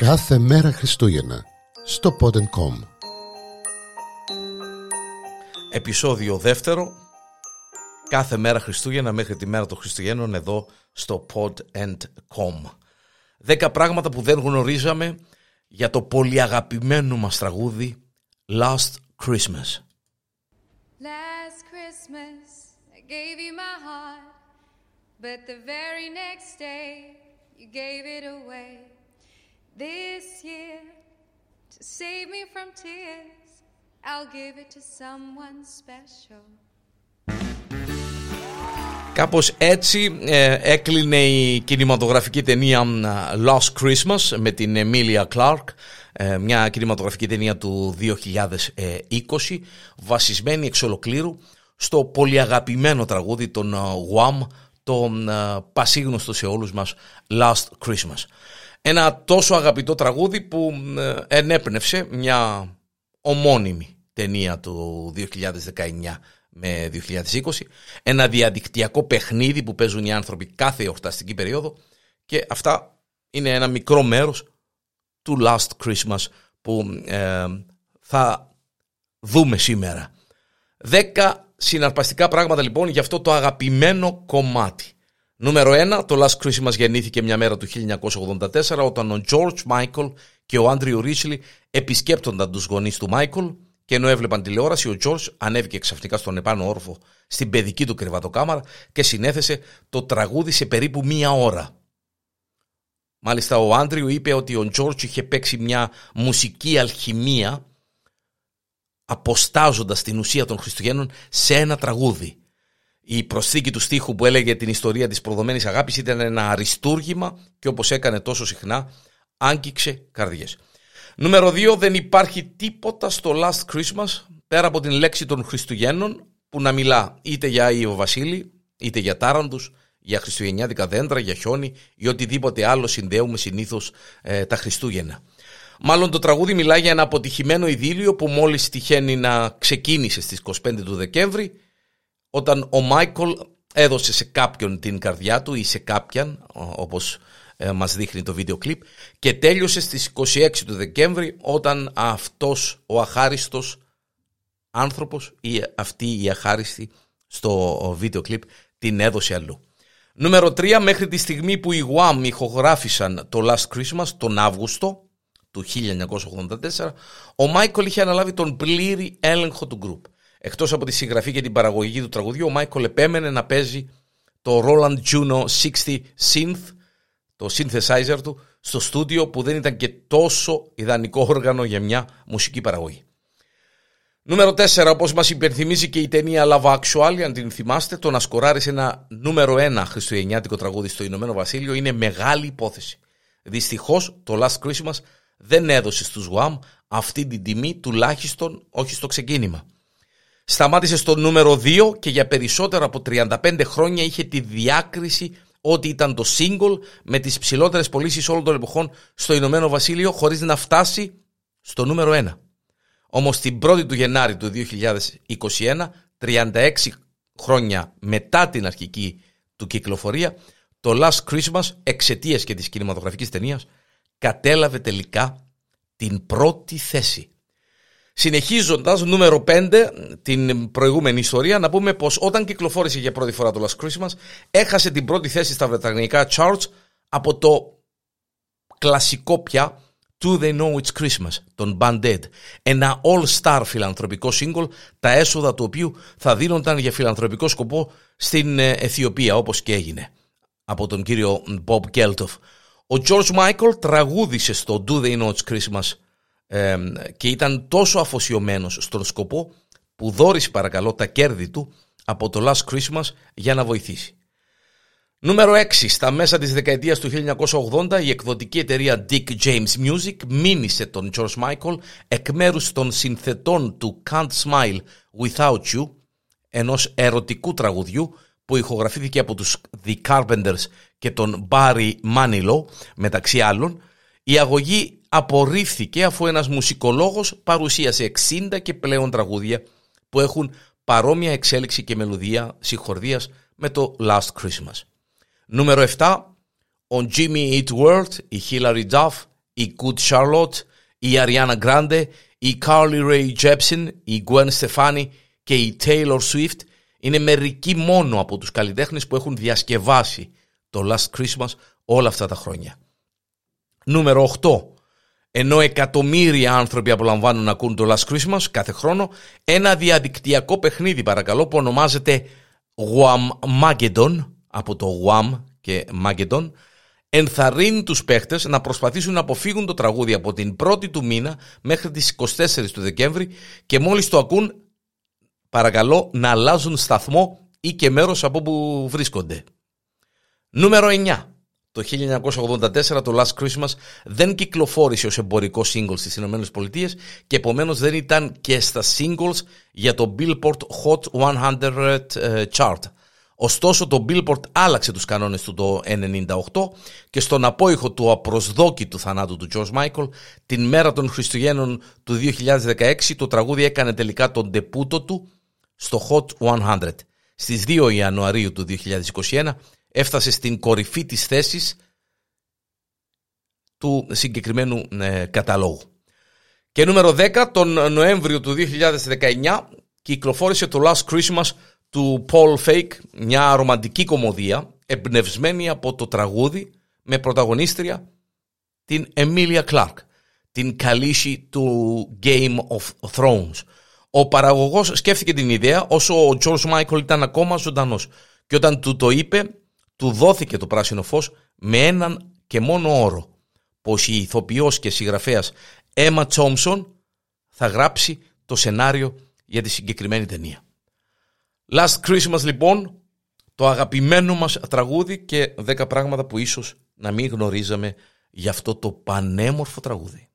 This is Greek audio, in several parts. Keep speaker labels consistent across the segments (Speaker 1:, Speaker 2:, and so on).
Speaker 1: Κάθε μέρα Χριστούγεννα στο Pod.com
Speaker 2: Επισόδιο δεύτερο. Κάθε μέρα Χριστούγεννα μέχρι τη μέρα των Χριστουγέννων εδώ στο Pod.com Δέκα πράγματα που δεν γνωρίζαμε για το πολύ αγαπημένο μας τραγούδι Last Christmas.
Speaker 3: Last Christmas, I gave you my heart, but the very next day, you gave it away. This year, to save me from tears, I'll give it to someone special.
Speaker 2: Κάπως έτσι ε, έκλεινε η κινηματογραφική ταινία Last Christmas με την Emilia Clarke ε, μια κινηματογραφική ταινία του 2020 βασισμένη εξ ολοκλήρου στο πολυαγαπημένο τραγούδι των Wham το πασίγνωστο σε όλους μας Last Christmas ένα τόσο αγαπητό τραγούδι που ενέπνευσε μια ομώνυμη ταινία του 2019 με 2020 ένα διαδικτυακό παιχνίδι που παίζουν οι άνθρωποι κάθε εορταστική περίοδο και αυτά είναι ένα μικρό μέρος του Last Christmas που ε, θα δούμε σήμερα. Δέκα συναρπαστικά πράγματα λοιπόν για αυτό το αγαπημένο κομμάτι. Νούμερο 1, το Last Christmas γεννήθηκε μια μέρα του 1984 όταν ο George Michael και ο Άντριου Ρίτσλι επισκέπτονταν τους γονείς του Michael και ενώ έβλεπαν τηλεόραση, ο George ανέβηκε ξαφνικά στον επάνω όρφο στην παιδική του κρεβατοκάμαρα και συνέθεσε το τραγούδι σε περίπου μία ώρα. Μάλιστα ο Άντριου είπε ότι ο Τζόρτζ είχε παίξει μια μουσική αλχημία αποστάζοντας την ουσία των Χριστουγέννων σε ένα τραγούδι. Η προσθήκη του στίχου που έλεγε την ιστορία της προδομένης αγάπης ήταν ένα αριστούργημα και όπως έκανε τόσο συχνά άγγιξε καρδιές. Νούμερο 2. Δεν υπάρχει τίποτα στο Last Christmas πέρα από την λέξη των Χριστουγέννων που να μιλά είτε για Άγιο Βασίλη, είτε για τάραντους, για χριστουγεννιάτικα δέντρα, για χιόνι ή οτιδήποτε άλλο συνδέουμε συνήθως ε, τα Χριστούγεννα. Μάλλον το τραγούδι μιλάει για ένα αποτυχημένο ειδήλιο που μόλις τυχαίνει να ξεκίνησε στις 25 του Δεκέμβρη όταν ο Μάικολ έδωσε σε κάποιον την καρδιά του ή σε κάποιαν όπως ε, μας δείχνει το βίντεο κλιπ και τέλειωσε στις 26 του Δεκέμβρη όταν αυτός ο αχάριστος άνθρωπος ή αυτή η αχάριστη στο βίντεο κλιπ την έδωσε αλλού. Νούμερο 3, μέχρι τη στιγμή που οι Wham ηχογράφησαν το Last Christmas τον Αύγουστο του 1984, ο Μάικολ είχε αναλάβει τον πλήρη έλεγχο του γκρουπ. Εκτός από τη συγγραφή και την παραγωγή του τραγουδιού, ο Μάικολ επέμενε να παίζει το Roland Juno 60 Synth, το synthesizer του, στο στούντιο που δεν ήταν και τόσο ιδανικό όργανο για μια μουσική παραγωγή. Νούμερο 4, όπως μας υπενθυμίζει και η ταινία Love Actual, αν την θυμάστε, το να σκοράρεις ένα νούμερο 1 χριστουγεννιάτικο τραγούδι στο Ηνωμένο Βασίλειο είναι μεγάλη υπόθεση. Δυστυχώς το Last Christmas δεν έδωσε στους Wham αυτή την τιμή, τουλάχιστον όχι στο ξεκίνημα. Σταμάτησε στο νούμερο 2 και για περισσότερο από 35 χρόνια είχε τη διάκριση ότι ήταν το single με τις ψηλότερες πωλήσεις όλων των εποχών στο Ηνωμένο Βασίλειο χωρίς να φτάσει στο νούμερο 1. Όμως την 1η του Γενάρη του 2021, 36 χρόνια μετά την αρχική του κυκλοφορία, το Last Christmas εξαιτίας και της κινηματογραφικής ταινίας κατέλαβε τελικά την πρώτη θέση. Συνεχίζοντας, νούμερο 5, την προηγούμενη ιστορία, να πούμε πως όταν κυκλοφόρησε για πρώτη φορά το Last Christmas, έχασε την πρώτη θέση στα βρετανικά charts από το κλασικό πια Do They Know It's Christmas, τον Band Aid. Ένα all-star φιλανθρωπικό single, τα έσοδα του οποίου θα δίνονταν για φιλανθρωπικό σκοπό στην ε, Αιθιοπία, όπως και έγινε από τον κύριο Bob Geldof. Ο George Michael τραγούδισε στο Do They Know It's Christmas ε, και ήταν τόσο αφοσιωμένος στον σκοπό που δόρισε παρακαλώ τα κέρδη του από το Last Christmas για να βοηθήσει. Νούμερο 6. Στα μέσα της δεκαετίας του 1980 η εκδοτική εταιρεία Dick James Music μήνυσε τον George Michael εκ μέρους των συνθετών του Can't Smile Without You ενός ερωτικού τραγουδιού που ηχογραφήθηκε από τους The Carpenters και τον Barry Manilow μεταξύ άλλων η αγωγή απορρίφθηκε αφού ένας μουσικολόγος παρουσίασε 60 και πλέον τραγούδια που έχουν παρόμοια εξέλιξη και μελωδία συγχορδίας με το Last Christmas. Νούμερο 7. Ο Jimmy Eat World, η Hillary Duff η Good Charlotte, η Ariana Grande, η Carly Rae Jepsen, η Gwen Stefani και η Taylor Swift είναι μερικοί μόνο από τους καλλιτέχνες που έχουν διασκευάσει το Last Christmas όλα αυτά τα χρόνια. Νούμερο 8. Ενώ εκατομμύρια άνθρωποι απολαμβάνουν να ακούν το Last Christmas κάθε χρόνο, ένα διαδικτυακό παιχνίδι παρακαλώ που ονομάζεται Wham από το Wham και Mageddon ενθαρρύνει τους παίχτες να προσπαθήσουν να αποφύγουν το τραγούδι από την πρώτη του μήνα μέχρι τις 24 του Δεκέμβρη και μόλις το ακούν παρακαλώ να αλλάζουν σταθμό ή και μέρος από όπου βρίσκονται. Νούμερο 9. Το 1984 το Last Christmas δεν κυκλοφόρησε ως εμπορικό single στις ΗΠΑ και επομένως δεν ήταν και στα singles για το Billboard Hot 100 ε, chart. Ωστόσο το Billboard άλλαξε τους κανόνες του το 1998 και στον απόϊχο του απροσδόκητου θανάτου του George Michael την μέρα των Χριστουγέννων του 2016 το τραγούδι έκανε τελικά τον τεπούτο του στο Hot 100. Στις 2 Ιανουαρίου του 2021 έφτασε στην κορυφή της θέσης του συγκεκριμένου ε, καταλόγου. Και νούμερο 10, τον Νοέμβριο του 2019 κυκλοφόρησε το Last Christmas του Paul Fake, μια ρομαντική κομμωδία εμπνευσμένη από το τραγούδι με πρωταγωνίστρια την Emilia Clark, την καλύση του Game of Thrones. Ο παραγωγός σκέφτηκε την ιδέα όσο ο George Michael ήταν ακόμα ζωντανός και όταν του το είπε του δόθηκε το πράσινο φως με έναν και μόνο όρο πως η ηθοποιός και συγγραφέας Emma Thompson θα γράψει το σενάριο για τη συγκεκριμένη ταινία. Last Christmas λοιπόν, το αγαπημένο μας τραγούδι και 10 πράγματα που ίσως να μην γνωρίζαμε για αυτό το πανέμορφο τραγούδι.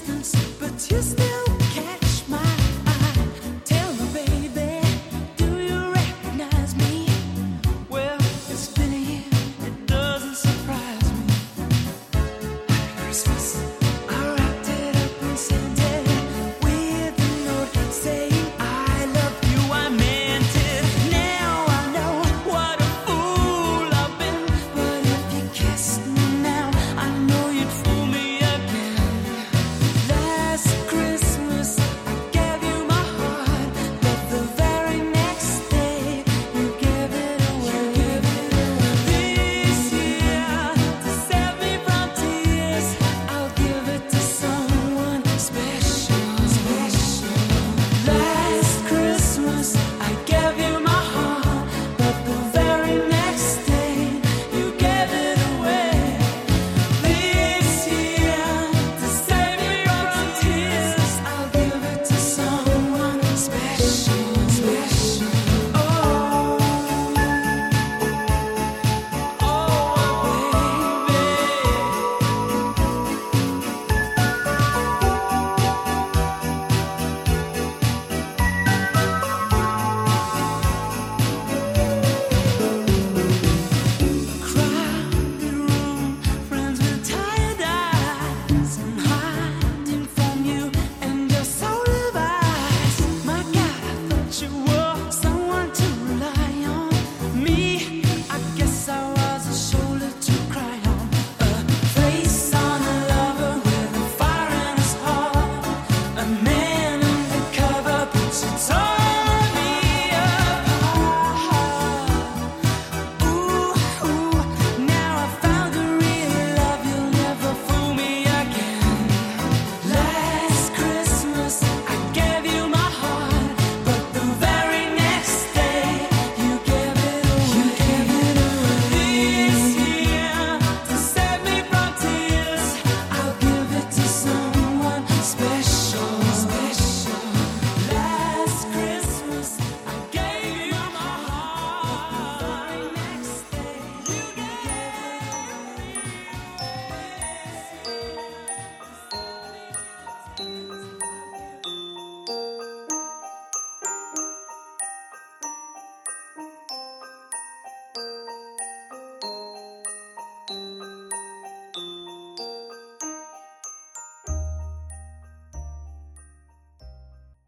Speaker 2: distance.